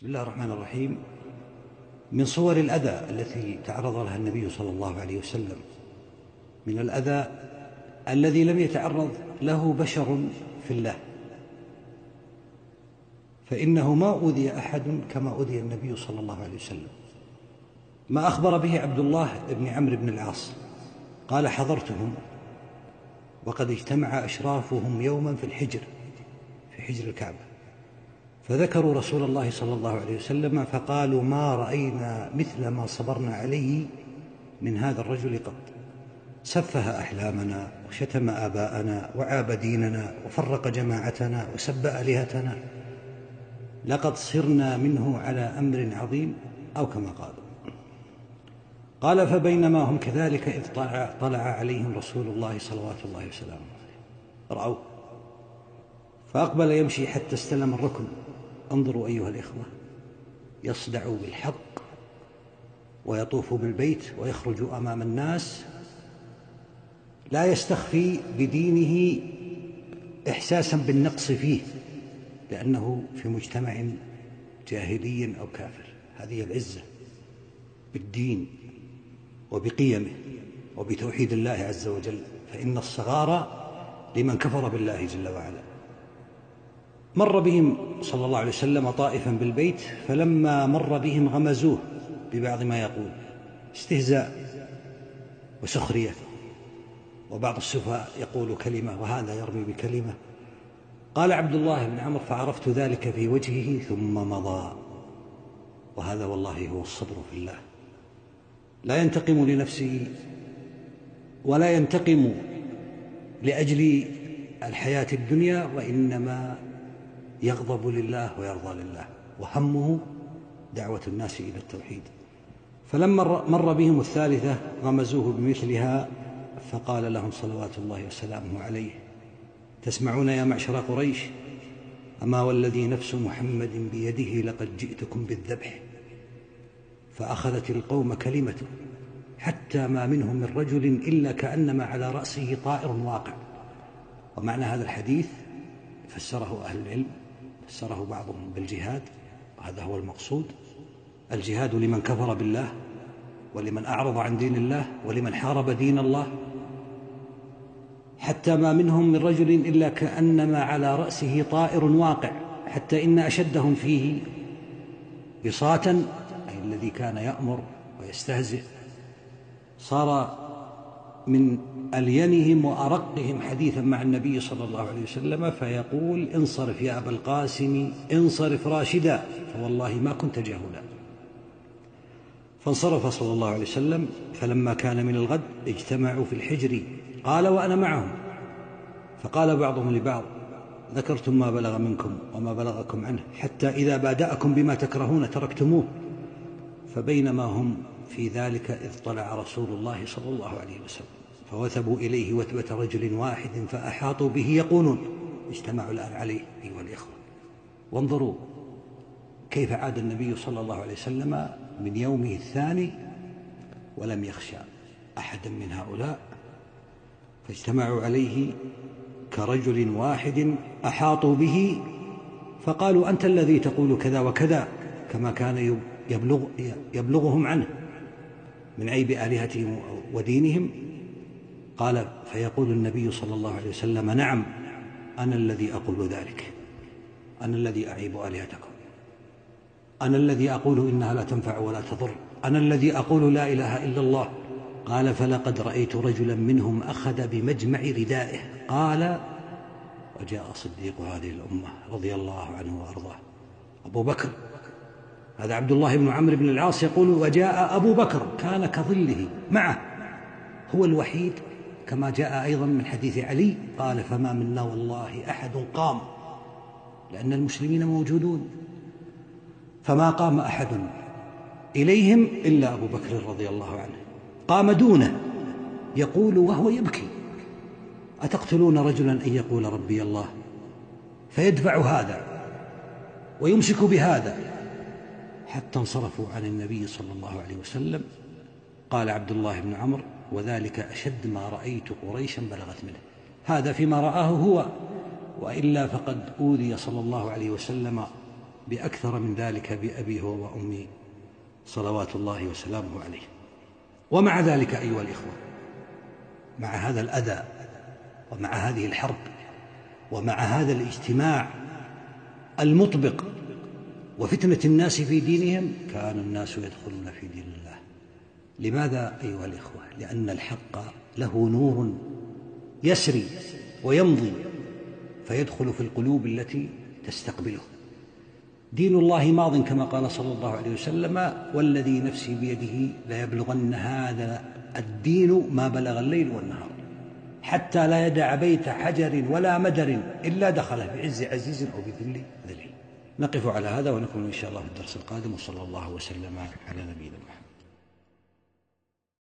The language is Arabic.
بسم الله الرحمن الرحيم. من صور الأذى التي تعرض لها النبي صلى الله عليه وسلم. من الأذى الذي لم يتعرض له بشر في الله. فإنه ما أوذي أحد كما أوذي النبي صلى الله عليه وسلم. ما أخبر به عبد الله بن عمرو بن العاص. قال حضرتهم وقد اجتمع أشرافهم يوما في الحجر في حجر الكعبة. فذكروا رسول الله صلى الله عليه وسلم فقالوا ما رأينا مثل ما صبرنا عليه من هذا الرجل قط. سفه أحلامنا وشتم آباءنا وعاب ديننا وفرق جماعتنا وسب آلهتنا. لقد صرنا منه على أمر عظيم أو كما قالوا. قال فبينما هم كذلك إذ طلع, طلع عليهم رسول الله صلوات الله وسلامه رأوه فأقبل يمشي حتى استلم الركن. انظروا أيها الإخوة يصدع بالحق ويطوف بالبيت ويخرج أمام الناس لا يستخفي بدينه إحساسا بالنقص فيه لأنه في مجتمع جاهلي أو كافر. هذه العزة بالدين وبقيمه وبتوحيد الله عز وجل فإن الصغار لمن كفر بالله جل وعلا. مر بهم صلى الله عليه وسلم طائفا بالبيت فلما مر بهم غمزوه ببعض ما يقول. استهزاء وسخرية. وبعض السفهاء يقول كلمة وهذا يرمي بكلمة. قال عبد الله بن عمرو فعرفت ذلك في وجهه ثم مضى. وهذا والله هو الصبر في الله. لا ينتقم لنفسه ولا ينتقم لأجل الحياة الدنيا وإنما يغضب لله ويرضى لله وهمه دعوة الناس إلى التوحيد. فلما مر بهم الثالثة غمزوه بمثلها فقال لهم صلوات الله وسلامه عليه تسمعون يا معشر قريش؟ أما والذي نفس محمد بيده لقد جئتكم بالذبح فأخذت القوم كلمته حتى ما منهم من رجل إلا كأنما على رأسه طائر واقع. ومعنى هذا الحديث فسره أهل العلم فسره بعضهم بالجهاد وهذا هو المقصود. الجهاد لمن كفر بالله ولمن أعرض عن دين الله ولمن حارب دين الله. حتى ما منهم من رجل إلا كأنما على رأسه طائر واقع حتى إن أشدهم فيه بساطا أي الذي كان يأمر ويستهزئ. صار من ألينهم وأرقهم حديثا مع النبي صلى الله عليه وسلم فيقول انصرف يا أبا القاسم انصرف راشدا فوالله ما كنت جاهلا فانصرف صلى الله عليه وسلم فلما كان من الغد اجتمعوا في الحجر قال وأنا معهم. فقال بعضهم لبعض ذكرتم ما بلغ منكم وما بلغكم عنه حتى إذا بادأكم بما تكرهون تركتموه. فبينما هم في ذلك إذ طلع رسول الله صلى الله عليه وسلم. فوثبوا إليه وثبة رجل واحد فأحاطوا به يقولون اجتمعوا الآن عليه أيها الإخوة. وانظروا كيف عاد النبي صلى الله عليه وسلم من يومه الثاني ولم يخشى أحدا من هؤلاء فاجتمعوا عليه كرجل واحد أحاطوا به فقالوا أنت الذي تقول كذا وكذا كما كان يبلغ يبلغهم عنه من عيب آلهتهم ودينهم. قال فيقول النبي صلى الله عليه وسلم نعم أنا الذي أقول ذلك أنا الذي أعيب آلهتكم أنا الذي أقول إنها لا تنفع ولا تضر أنا الذي أقول لا إله إلا الله. قال فلقد رأيت رجلا منهم أخذ بمجمع ردائه. قال وجاء صديق هذه الأمة رضي الله عنه وأرضاه أبو بكر. هذا عبد الله بن عمرو بن العاص يقول وجاء أبو بكر كان كظله معه هو الوحيد كما جاء أيضا من حديث علي قال فما منا والله أحد قام. لأن المسلمين موجودون. فما قام أحد إليهم إلا أبو بكر رضي الله عنه. قام دونه. يقول وهو يبكي. أتقتلون رجلا أن يقول ربي الله؟ فيدفع هذا ويمسك بهذا. حتى انصرفوا عن النبي صلى الله عليه وسلم. قال عبد الله بن عمرو وذلك أشد ما رأيت قريشا بلغت منه. هذا فيما رآه هو وإلا فقد أوذي صلى الله عليه وسلم بأكثر من ذلك بأبي هو وأمي صلوات الله وسلامه عليه. ومع ذلك أيها الإخوة مع هذا الأذى ومع هذه الحرب ومع هذا الاجتماع المطبق وفتنة الناس في دينهم كان الناس يدخلون في دين الله. لماذا أيها الإخوة؟ لأن الحق له نور يسري ويمضي فيدخل في القلوب التي تستقبله. دين الله ماض كما قال صلى الله عليه وسلم والذي نفسي بيده ليبلغن هذا الدين ما بلغ الليل والنهار حتى لا يدع بيت حجر ولا مدر إلا دخله بعز عزيز أو بذل ذليل. نقف على هذا ونكمل إن شاء الله في الدرس القادم وصلى الله وسلم على نبينا محمد.